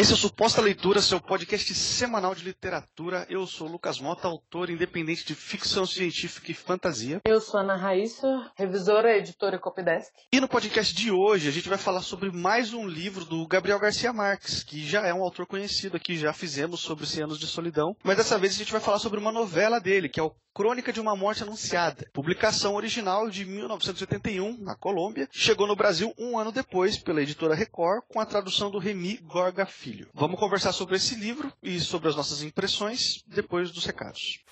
Esse é o Suposta Leitura, seu podcast semanal de literatura. Eu sou o Lucas Mota, autor independente de ficção científica e fantasia. Eu sou Ana Raíssa, revisora, editora Copidesk. E no podcast de hoje a gente vai falar sobre mais um livro do Gabriel Garcia Marques, que já é um autor conhecido aqui, já fizemos sobre 100 anos de solidão. Mas dessa vez a gente vai falar sobre uma novela dele, que é o Crônica de uma Morte Anunciada. Publicação original de 1981, na Colômbia. Chegou no Brasil um ano depois pela editora Record, com a tradução do Remy Gorga Filho. Vamos conversar sobre esse livro e sobre as nossas impressões depois dos recados.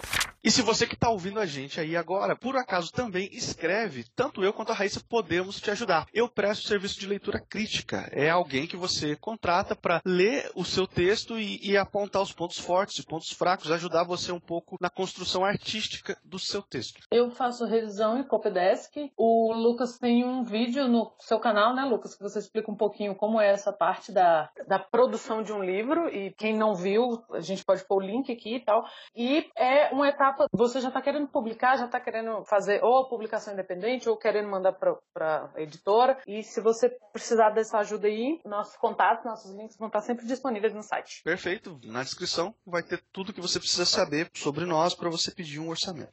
E se você que está ouvindo a gente aí agora, por acaso também escreve, tanto eu quanto a Raíssa podemos te ajudar. Eu presto serviço de leitura crítica. É alguém que você contrata para ler o seu texto e, e apontar os pontos fortes e pontos fracos, ajudar você um pouco na construção artística do seu texto. Eu faço revisão em Copidesk. O Lucas tem um vídeo no seu canal, né, Lucas, que você explica um pouquinho como é essa parte da, da produção de um livro. E quem não viu, a gente pode pôr o link aqui e tal. E é uma etapa, você já está querendo publicar, já está querendo fazer ou publicação independente ou querendo mandar para a editora. E se você precisar dessa ajuda aí, nossos contatos, nossos links vão estar sempre disponíveis no site. Perfeito. Na descrição vai ter tudo que você precisa saber sobre nós para você pedir um orçamento.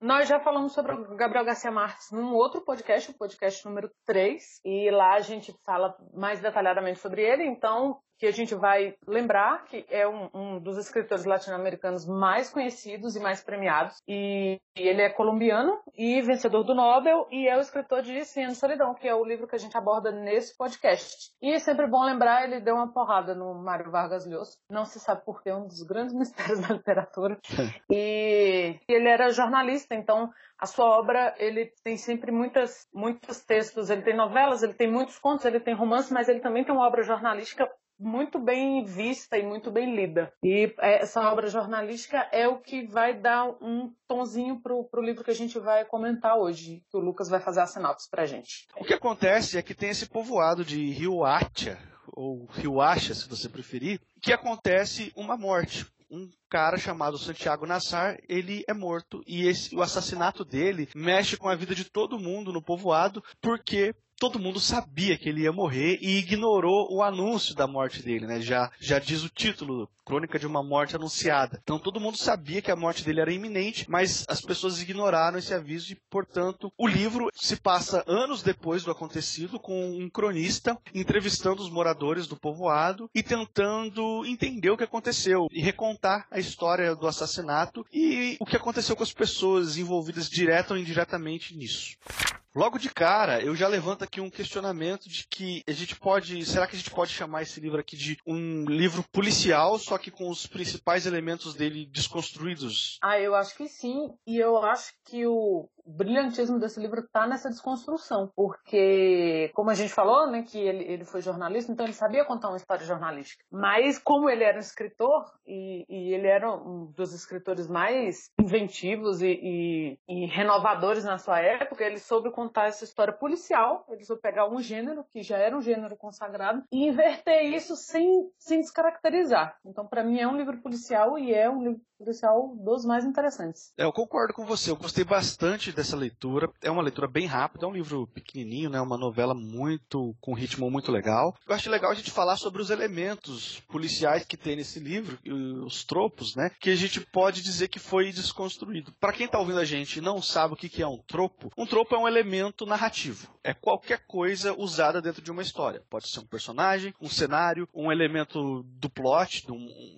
Nós já falamos sobre o Gabriel Garcia Marques num outro podcast, o podcast número 3, e lá a gente fala mais detalhadamente sobre ele, então que a gente vai lembrar que é um, um dos escritores latino-americanos mais conhecidos e mais premiados. E, e, ele é colombiano e vencedor do Nobel e é o escritor de Cien de Solidão, que é o livro que a gente aborda nesse podcast. E é sempre bom lembrar, ele deu uma porrada no Mário Vargas Llosa. Não se sabe por é um dos grandes mistérios da literatura. e ele era jornalista, então a sua obra ele tem sempre muitas, muitos textos, ele tem novelas, ele tem muitos contos, ele tem romances, mas ele também tem uma obra jornalística muito bem vista e muito bem lida. E essa obra jornalística é o que vai dar um tonzinho pro, pro livro que a gente vai comentar hoje, que o Lucas vai fazer a sinopse pra gente. O que acontece é que tem esse povoado de Rio Acha, ou Rio Acha, se você preferir, que acontece uma morte um cara chamado Santiago Nassar, ele é morto e esse, o assassinato dele mexe com a vida de todo mundo no povoado, porque todo mundo sabia que ele ia morrer e ignorou o anúncio da morte dele, né? Já, já diz o título, Crônica de uma Morte Anunciada. Então todo mundo sabia que a morte dele era iminente, mas as pessoas ignoraram esse aviso e, portanto, o livro se passa anos depois do acontecido com um cronista entrevistando os moradores do povoado e tentando entender o que aconteceu e recontar a história do assassinato e o que aconteceu com as pessoas envolvidas direta ou indiretamente nisso. Logo de cara, eu já levanto aqui um questionamento de que a gente pode. Será que a gente pode chamar esse livro aqui de um livro policial, só que com os principais elementos dele desconstruídos? Ah, eu acho que sim. E eu acho que o, brilhantismo desse livro está nessa desconstrução, porque, como a gente falou, né, que ele, ele foi jornalista, então ele sabia contar uma história jornalística. Mas, como ele era um escritor, e, e ele era um dos escritores mais inventivos e, e, e, renovadores na sua época, ele soube contar essa história policial, ele soube pegar um gênero, que já era um gênero consagrado, e inverter isso sem, sem descaracterizar. Então, para mim, é um livro policial e é um livro policial dos mais interessantes. É, eu concordo com você, eu gostei bastante dessa leitura. É uma leitura bem rápida, é um livro pequenininho, né? Uma novela muito com ritmo muito legal. Eu acho legal a gente falar sobre os elementos policiais que tem nesse livro, os tropos, né? Que a gente pode dizer que foi desconstruído. Para quem tá ouvindo a gente e não sabe o que é um tropo, um tropo é um elemento narrativo. É qualquer coisa usada dentro de uma história. Pode ser um personagem, um cenário, um elemento do plot,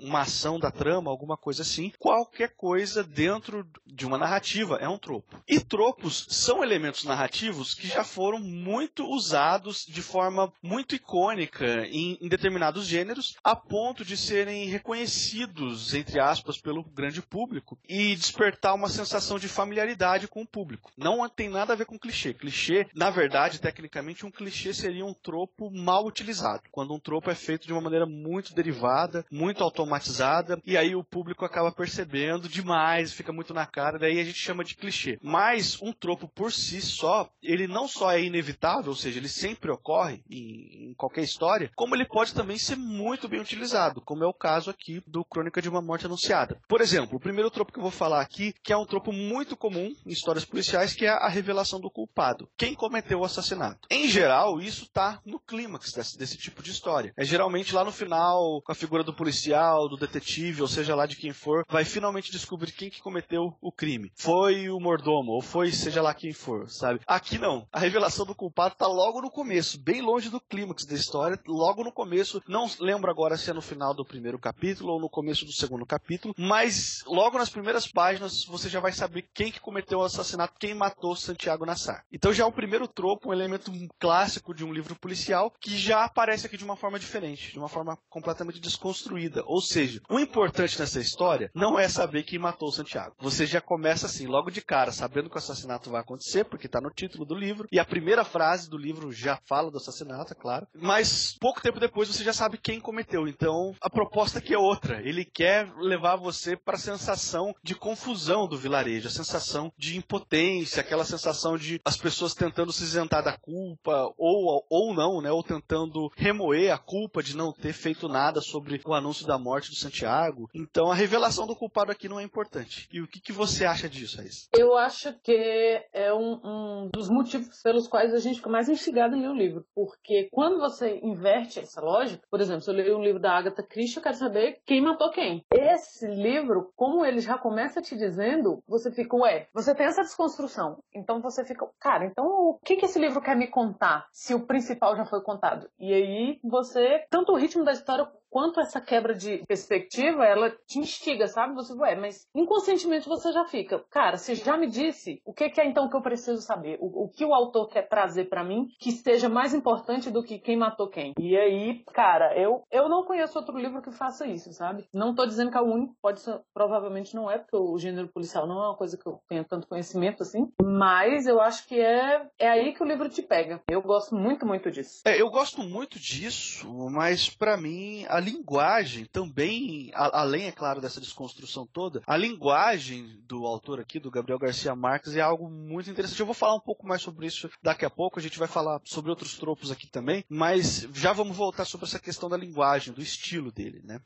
uma ação da trama, alguma coisa assim qualquer coisa dentro de uma narrativa é um tropo. E tropos são elementos narrativos que já foram muito usados de forma muito icônica em, em determinados gêneros, a ponto de serem reconhecidos, entre aspas, pelo grande público e despertar uma sensação de familiaridade com o público. Não tem nada a ver com clichê. Clichê, na verdade, tecnicamente, um clichê seria um tropo mal utilizado. Quando um tropo é feito de uma maneira muito derivada, muito automatizada, e aí o público acaba percebendo demais, fica muito na cara, daí a gente chama de clichê. Mas Mas um tropo por si só, ele não só é inevitável, ou seja, ele sempre ocorre em, em qualquer história, como ele pode também ser muito bem utilizado, como é o caso aqui do Crônica de uma Morte Anunciada. Por exemplo, o primeiro tropo que eu vou falar aqui, que é um tropo muito comum em histórias policiais, que é a revelação do culpado. Quem cometeu o assassinato? Em geral, isso está no clímax desse, desse tipo de história. É geralmente lá no final, com a figura do policial, do detetive, ou seja lá de quem for, vai finalmente descobrir quem que cometeu o crime. Foi o mordomo, ou foi seja lá quem for, sabe? Aqui não. A revelação do culpado está logo no começo, bem longe do clímax da história, logo no começo. Não lembro agora se é no final do primeiro capítulo ou no começo do segundo capítulo, mas logo nas primeiras páginas você já vai saber quem que cometeu o assassinato, quem matou Santiago Nassar. Então já é o primeiro tropo, um elemento clássico de um livro policial que já aparece aqui de uma forma diferente, de uma forma completamente desconstruída. Ou seja, o importante nessa história não é saber quem matou Santiago. Você já começa assim, logo de cara, sabendo que o assassinato vai acontecer, porque está no título do livro, e a primeira frase do livro já fala do assassinato, é claro. Mas pouco tempo depois você já sabe quem cometeu. Então a proposta aqui é outra. Ele quer levar você para a sensação de confusão do vilarejo, a sensação de impotência, aquela sensação de as pessoas tentando se isentar da culpa ou, ou não, né? Ou tentando remoer a culpa de não ter feito nada sobre o anúncio da morte do Santiago. Então a revelação do culpado aqui não é importante. E o que, que você acha disso, Raíssa? Eu acho que é um, um dos motivos pelos quais a gente fica mais instigado em ler o livro. Porque quando você inverte essa lógica, por exemplo, se eu ler um livro da Agatha Christie, eu quero saber quem matou quem. Esse livro, como ele já começa te dizendo, você fica, ué, você tem essa desconstrução. Então você fica, cara, então o que, que esse livro quer me contar se o principal já foi contado? E aí você, tanto o ritmo da história quanto essa quebra de perspectiva, ela te instiga, sabe? Você, ué, mas inconscientemente você já fica, cara, você já me disse, o que, que é então que eu preciso saber? O, o que o autor quer trazer para mim que seja mais importante do que quem matou quem? E aí, cara, eu, eu não conheço outro livro que faça isso, sabe? Não tô dizendo que é o único, pode ser, provavelmente não é, porque o gênero policial não é uma coisa que eu tenha tanto conhecimento assim, mas eu acho que é, é aí que o livro te pega. Eu gosto muito, muito disso. É, eu gosto muito disso, mas para mim a linguagem também, a, além, é claro, dessa desconstrução toda, a linguagem do autor aqui, do Gabriel Garcia Marques, é algo muito interessante. Eu vou falar um pouco mais sobre isso daqui a pouco, a gente vai falar sobre outros tropos aqui também, mas já vamos voltar sobre essa questão da linguagem, do estilo dele, né?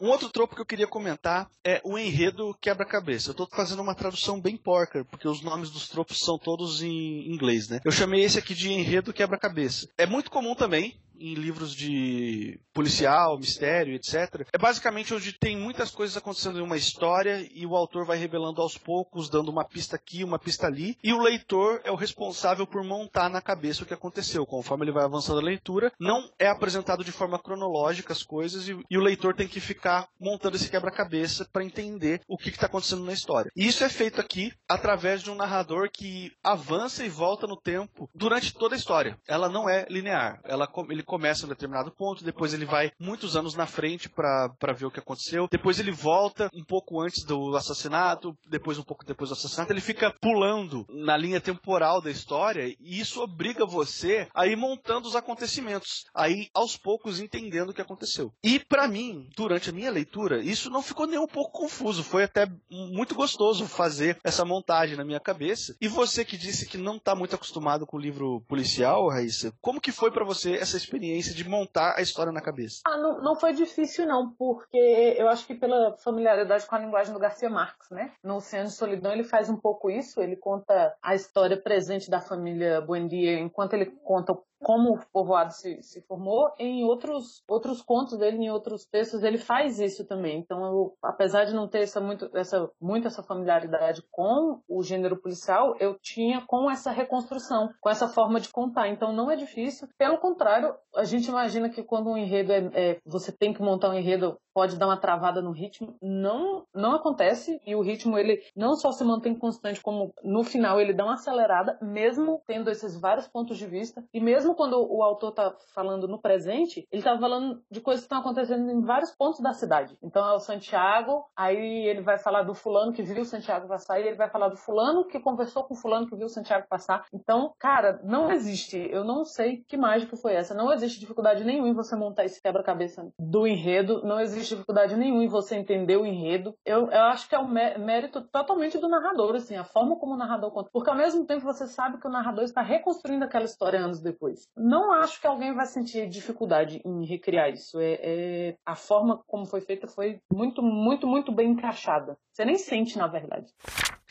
Um outro tropo que eu queria comentar é o enredo quebra-cabeça. Eu estou fazendo uma tradução bem porca, porque os nomes dos tropos são todos em inglês, né? Eu chamei esse aqui de enredo quebra-cabeça. É muito comum também em livros de policial, mistério, etc. É basicamente onde tem muitas coisas acontecendo em uma história e o autor vai revelando aos poucos, dando uma pista aqui, uma pista ali, e o leitor é o responsável por montar na cabeça o que aconteceu. Conforme ele vai avançando a leitura, não é apresentado de forma cronológica as coisas e, e o leitor tem que ficar montando esse quebra-cabeça para entender o que está acontecendo na história. E isso é feito aqui através de um narrador que avança e volta no tempo durante toda a história. Ela não é linear. Ela, ele começa em um determinado ponto, depois ele vai muitos anos na frente para ver o que aconteceu, depois ele volta um pouco antes do assassinato, depois um pouco depois do assassinato, ele fica pulando na linha temporal da história e isso obriga você a ir montando os acontecimentos, aí aos poucos entendendo o que aconteceu. E para mim, durante a minha leitura, isso não ficou nem um pouco confuso, foi até muito gostoso fazer essa montagem na minha cabeça. E você que disse que não está muito acostumado com o livro policial, Raíssa, como que foi para você essa experiência? de montar a história na cabeça? Ah, não, não foi difícil não, porque eu acho que pela familiaridade com a linguagem do Garcia Marques, né? No Oceano de Solidão ele faz um pouco isso, ele conta a história presente da família Buendia enquanto ele conta como o povoado se, se formou, em outros, outros contos dele, em outros textos, ele faz isso também. Então, eu, apesar de não ter essa muito, essa, muito essa familiaridade com o gênero policial, eu tinha com essa reconstrução, com essa forma de contar. Então, não é difícil. Pelo contrário, a gente imagina que quando um enredo é, é você tem que montar um enredo pode dar uma travada no ritmo. Não, não acontece e o ritmo ele não só se mantém constante, como no final ele dá uma acelerada, mesmo tendo esses vários pontos de vista e mesmo mesmo quando o autor está falando no presente, ele está falando de coisas que estão acontecendo em vários pontos da cidade. Então é o Santiago, aí ele vai falar do fulano que viu o Santiago passar, e ele vai falar do fulano que conversou com o fulano que viu o Santiago passar. Então, cara, não existe, eu não sei que mágica foi essa, não existe dificuldade nenhuma em você montar esse quebra-cabeça do enredo, não existe dificuldade nenhuma em você entender o enredo. Eu, eu acho que é um mérito totalmente do narrador, assim, a forma como o narrador conta. Porque ao mesmo tempo você sabe que o narrador está reconstruindo aquela história anos depois. Não acho que alguém vai sentir dificuldade em recriar isso. É, é, a forma como foi feita foi muito, muito, muito bem encaixada. Você nem sente, na verdade.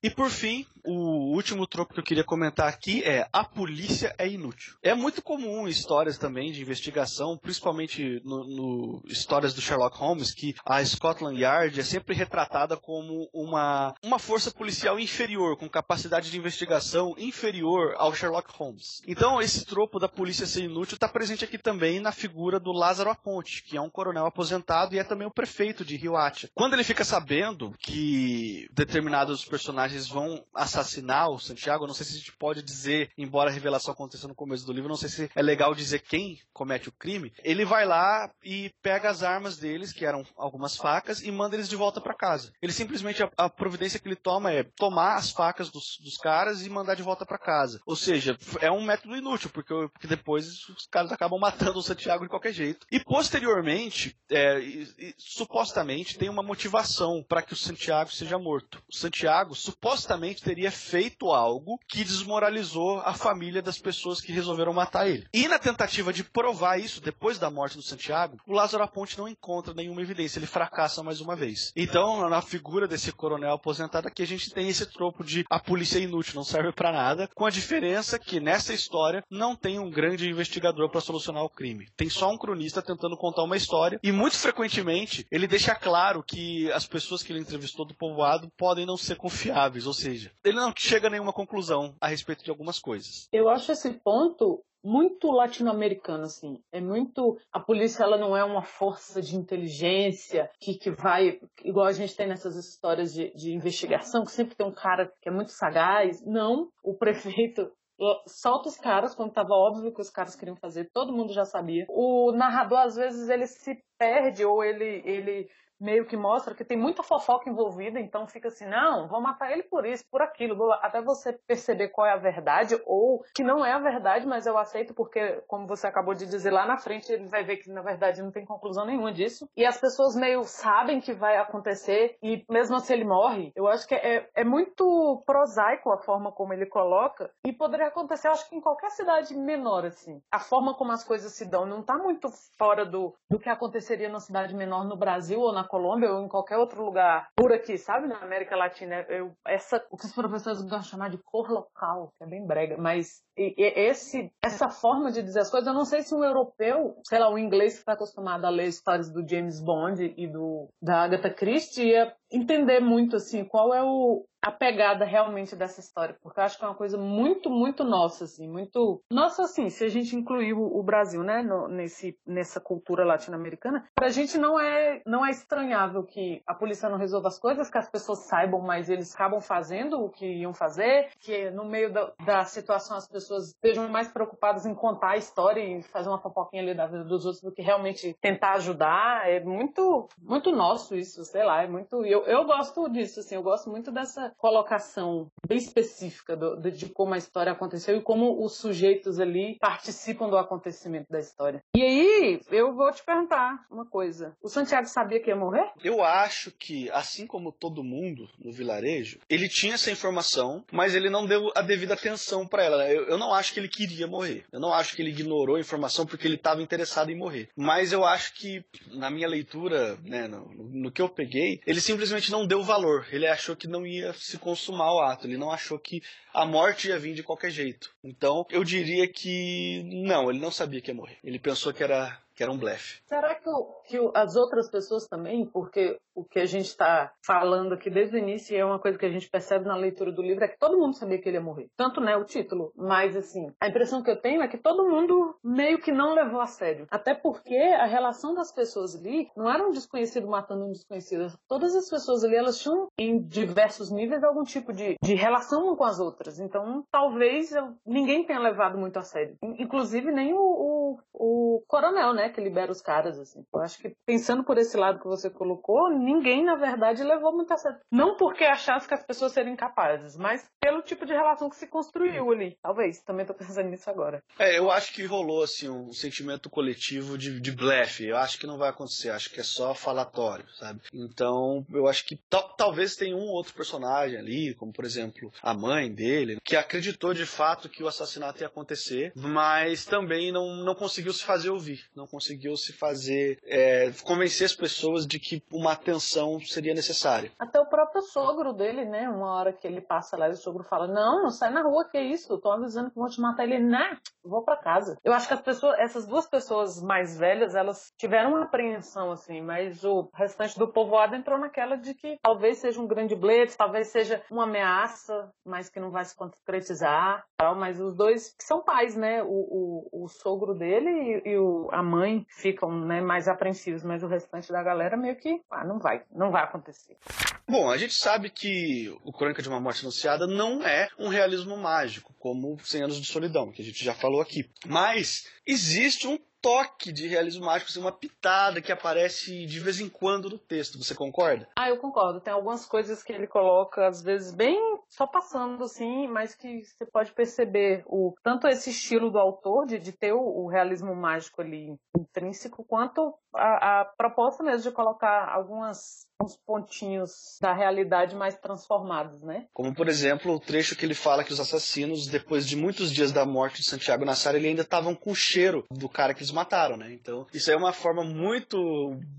E por fim, o último tropo que eu queria comentar aqui é a polícia é inútil. É muito comum em histórias também de investigação, principalmente no, no, histórias do Sherlock Holmes, que a Scotland Yard é sempre retratada como uma, uma força policial inferior, com capacidade de investigação inferior ao Sherlock Holmes. Então esse tropo da polícia ser inútil está presente aqui também na figura do Lázaro Aponte, que é um coronel aposentado e é também o prefeito de Rio. Quando ele fica sabendo que determinados personagens personagens vão assassinar o Santiago. não sei se a gente pode dizer, embora a revelação aconteça no começo do livro, não sei se é legal dizer quem comete o crime. Ele vai lá e pega as armas deles, que eram algumas facas, e manda eles de volta para casa. Ele simplesmente, a, a, providência que ele toma é tomar as facas dos, dos caras e mandar de volta para casa. Ou seja, é um método inútil, porque, porque, depois os caras acabam matando o Santiago de qualquer jeito. E posteriormente, é, e, e, supostamente, tem uma motivação para que o Santiago seja morto. O Santiago, supostamente teria feito algo que desmoralizou a família das pessoas que resolveram matar ele. E na tentativa de provar isso, depois da morte do Santiago, o Lázaro Aponte não encontra nenhuma evidência, ele fracassa mais uma vez. Então, na figura desse coronel aposentado aqui, a gente tem esse tropo de a polícia é inútil, não serve para nada, com a diferença que nessa história não tem um grande investigador para solucionar o crime. Tem só um cronista tentando contar uma história e muito frequentemente ele deixa claro que as pessoas que ele entrevistou do povoado podem não ser confiáveis ou seja, ele não chega a nenhuma conclusão a respeito de algumas coisas. Eu acho esse ponto muito latino-americano, assim. É muito. A polícia ela não é uma força de inteligência que, que vai. Igual a gente tem nessas histórias de, de investigação, que sempre tem um cara que é muito sagaz. Não, o prefeito solta os caras quando estava óbvio que os caras queriam fazer, todo mundo já sabia. O narrador às vezes ele se perde ou ele ele meio que mostra que tem muita fofoca envolvida, então fica assim, não, vou matar ele por isso, por aquilo, até você perceber qual é a verdade, ou que não é a verdade, mas eu aceito porque, como você acabou de dizer lá na frente, ele vai ver que na verdade não tem conclusão nenhuma disso, e as pessoas meio sabem que vai acontecer, e mesmo assim ele morre, eu acho que é, é muito prosaico a forma como ele coloca, e poderia acontecer, eu acho que em qualquer cidade menor, assim, a forma como as coisas se dão não tá muito fora do, do que aconteceria numa cidade menor no Brasil ou na Colômbia ou em qualquer outro lugar por aqui, sabe? Na América Latina, eu, essa, o que os professores gostam de chamar de cor local, que é bem brega, mas esse, essa forma de dizer as coisas, eu não sei se um europeu, sei lá, um inglês que está acostumado a ler histórias do James Bond e do, da Agatha Christie ia entender muito, assim, qual é o, a pegada realmente dessa história, porque eu acho que é uma coisa muito, muito nossa, assim, muito nossa, assim, se a gente incluir o, o Brasil, né, no, nesse, nessa cultura latino-americana, pra gente não é, não é estranhável que a polícia não resolva as coisas, que as pessoas saibam, mas eles acabam fazendo o que iam fazer, que no meio da, da situação as pessoas estejam mais preocupadas em contar a história e fazer uma fofoquinha ali da vida dos outros do que realmente tentar ajudar, é muito, muito nosso isso, sei lá, é muito, eu, eu gosto disso, assim, eu gosto muito dessa colocação bem específica do, do, de como a história aconteceu e como os sujeitos ali participam do acontecimento da história. E aí, eu vou te perguntar uma coisa. O Santiago sabia que ia morrer? Eu acho que, assim como todo mundo no vilarejo, ele tinha essa informação, mas ele não deu a devida atenção para ela. Eu, eu não acho que ele queria morrer. Eu não acho que ele ignorou a informação porque ele estava interessado em morrer. Mas eu acho que, na minha leitura, né, no, no que eu peguei, ele simplesmente não deu valor. Ele achou que não ia se consumar o ato. Ele não achou que a morte ia vir de qualquer jeito. Então, eu diria que não, ele não sabia que ia morrer. Ele pensou que era que era um blefe. Será que, o, que o, as outras pessoas também, porque o que a gente está falando aqui desde o início e é uma coisa que a gente percebe na leitura do livro é que todo mundo sabia que ele ia morrer. Tanto, né, o título, mas assim, a impressão que eu tenho é que todo mundo meio que não levou a sério. Até porque a relação das pessoas ali não era um desconhecido matando um desconhecido. Todas as pessoas ali, elas tinham em diversos níveis algum tipo de, de relação com as outras. Então, talvez eu, ninguém tenha levado muito a sério. Inclusive, nem o, o, o coronel, né, que libera os caras, assim. Eu acho que pensando por esse lado que você colocou, ninguém, na verdade, levou muito a sério. Não porque achasse que as pessoas seriam incapazes, mas pelo tipo de relação que se construiu ali. Talvez, também tô pensando nisso agora. É, eu acho que rolou, assim, um sentimento coletivo de, de blefe. Eu acho que não vai acontecer, acho que é só falatório, sabe? Então, eu acho que talvez tenha um outro personagem ali, como por exemplo a mãe dele, que acreditou de fato que o assassinato ia acontecer, mas também não, não conseguiu se fazer ouvir, não conseguiu se fazer é, convencer as pessoas de que uma atenção seria necessária. Até o próprio sogro dele, né? Uma hora que ele passa lá e o sogro fala: Não, não sai na rua, que é isso? Tô avisando que vão te matar. Ele, né? Vou para casa. Eu acho que as pessoas, essas duas pessoas mais velhas, elas tiveram uma apreensão, assim, mas o restante do povoado entrou naquela de que talvez seja um grande blitz, talvez seja uma ameaça, mas que não vai se concretizar, tal. Mas os dois que são pais, né? O, o, o sogro dele e, e o, a mãe ficam né, mais apreensivos, mas o restante da galera meio que, ah, não vai, não vai acontecer. Bom, a gente sabe que o Crônica de uma Morte Anunciada não é um realismo mágico, como 100 Anos de Solidão, que a gente já falou aqui. Mas existe um toque de realismo mágico, assim, uma pitada que aparece de vez em quando no texto. Você concorda? Ah, eu concordo. Tem algumas coisas que ele coloca, às vezes, bem só passando, assim, mas que você pode perceber o tanto esse estilo do autor de, de ter o, o realismo mágico ali intrínseco, quanto a, a proposta mesmo de colocar algumas uns pontinhos da realidade mais transformados, né? Como, por exemplo, o trecho que ele fala que os assassinos, depois de muitos dias da morte de Santiago Nassar, ele ainda estavam com o cheiro do cara que eles mataram, né? Então, isso é uma forma muito,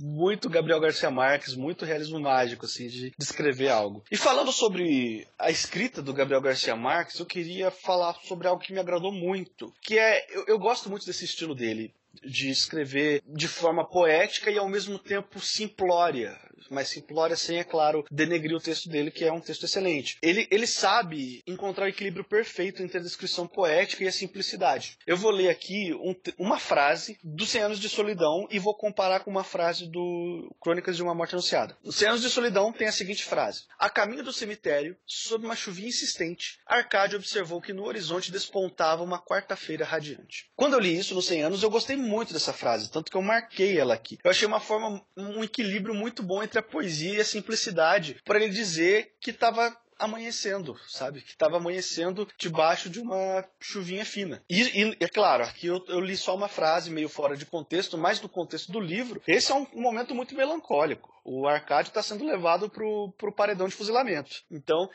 muito Gabriel Garcia Marques, muito realismo mágico, assim, de descrever algo. E falando sobre a escrita do Gabriel Garcia Marques, eu queria falar sobre algo que me agradou muito, que é, eu, eu gosto muito desse estilo dele de escrever de forma poética e ao mesmo tempo simplória mas simplória sem, é claro, denegrir o texto dele, que é um texto excelente. Ele, ele sabe encontrar o equilíbrio perfeito entre a descrição poética e a simplicidade. Eu vou ler aqui um, uma frase dos 100 Anos de Solidão e vou comparar com uma frase do Crônicas de uma Morte Anunciada. Os 100 Anos de Solidão tem a seguinte frase: A caminho do cemitério, sob uma chuvinha insistente, Arcádio observou que no horizonte despontava uma quarta-feira radiante. Quando eu li isso nos 100 anos, eu gostei muito dessa frase, tanto que eu marquei ela aqui. Eu achei uma forma, um equilíbrio muito bom entre poesia e a simplicidade para ele dizer que estava amanhecendo, sabe? Que estava amanhecendo debaixo de uma chuvinha fina. E, e é claro, aqui eu, eu, li só uma frase meio fora de contexto, mas do contexto do livro, esse é um, um momento muito melancólico. O Arcádio está sendo levado para o paredão de fuzilamento. Então,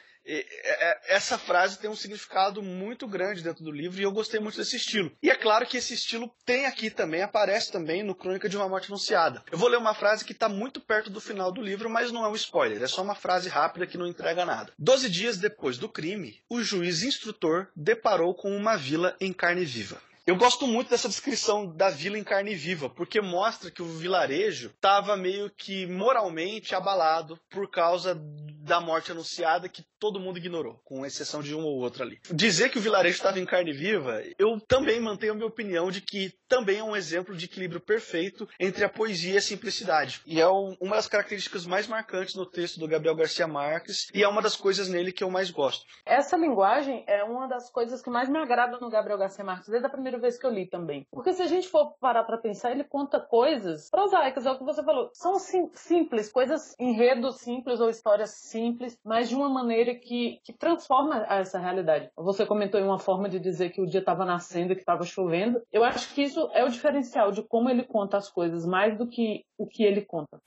essa frase tem um significado muito grande dentro do livro e eu gostei muito desse estilo. E é claro que esse estilo tem aqui também, aparece também no Crônica de uma Morte Anunciada. Eu vou ler uma frase que está muito perto do final do livro, mas não é um spoiler, é só uma frase rápida que não entrega nada. Doze dias depois do crime, o juiz instrutor deparou com uma vila em carne viva. Eu gosto muito dessa descrição da vila em carne viva, porque mostra que o vilarejo estava meio que moralmente abalado por causa da morte anunciada que todo mundo ignorou, com exceção de um ou outro ali. Dizer que o vilarejo estava em carne viva, eu também mantenho a minha opinião de que também é um exemplo de equilíbrio perfeito entre a poesia e a simplicidade. E é uma das características mais marcantes no texto do Gabriel Garcia Marques e é uma das coisas nele que eu mais gosto. Essa linguagem é uma das coisas que mais me agrada no Gabriel Garcia Marques desde a primeira vez que eu li também. Porque se a gente for parar para pensar, ele conta coisas prosaicas, é o que você falou, são sim, simples, coisas enredos simples ou histórias simples, mas de uma maneira que, que transforma essa realidade. Você comentou em uma forma de dizer que o dia estava nascendo que estava chovendo. Eu acho que isso é o diferencial de como ele conta as coisas, mais do que o que ele conta.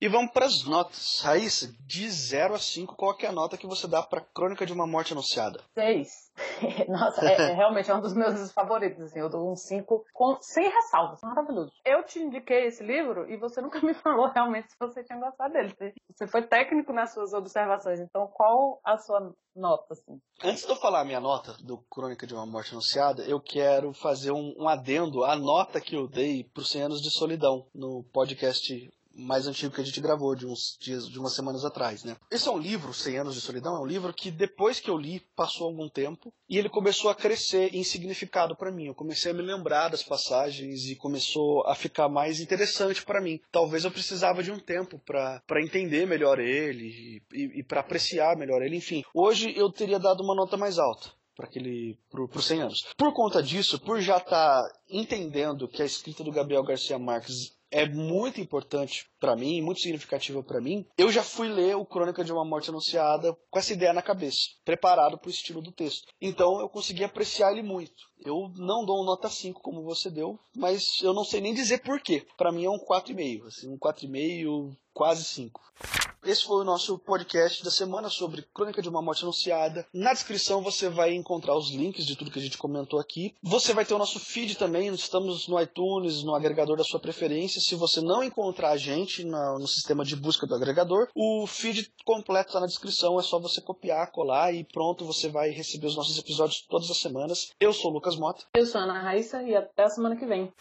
E vamos para as notas. Raíssa, de 0 a 5, qual é a nota que você dá para Crônica de uma Morte Anunciada? 6. Nossa, é, é, realmente é um dos meus favoritos. Assim, eu dou um 5 sem ressalvas. Maravilhoso. Eu te indiquei esse livro e você nunca me falou realmente se você tinha gostado dele. Você foi técnico nas suas observações. Então, qual a sua nota? Assim? Antes de eu falar a minha nota do Crônica de uma Morte Anunciada, eu quero fazer um, um adendo à nota que eu dei para os 100 anos de solidão no podcast mais antigo que a gente gravou, de uns dias, de umas semanas atrás, né? Esse é um livro, 100 anos de solidão, é um livro que depois que eu li, passou algum tempo, e ele começou a crescer em significado para mim. Eu comecei a me lembrar das passagens e começou a ficar mais interessante para mim. Talvez eu precisava de um tempo para entender melhor ele e, e para apreciar melhor ele. Enfim, hoje eu teria dado uma nota mais alta para aquele pro, pro 100 anos. Por conta disso, por já estar tá entendendo que a escrita do Gabriel Garcia Marques é muito importante para mim, muito significativa para mim, eu já fui ler o Crônica de uma Morte Anunciada com essa ideia na cabeça, preparado para o estilo do texto. Então eu consegui apreciar ele muito. Eu não dou um nota 5 como você deu, mas eu não sei nem dizer porquê. Para mim é um 4,5, assim, um 4,5, quase 5. Esse foi o nosso podcast da semana sobre Crônica de uma Morte Anunciada. Na descrição você vai encontrar os links de tudo que a gente comentou aqui. Você vai ter o nosso feed também, estamos no iTunes, no agregador da sua preferência. Se você não encontrar a gente no, no sistema de busca do agregador, o feed completo está na descrição, é só você copiar, colar e pronto, você vai receber os nossos episódios todas as semanas. Eu sou o Lucas Mota. Eu sou a Ana Raíssa e até a semana que vem.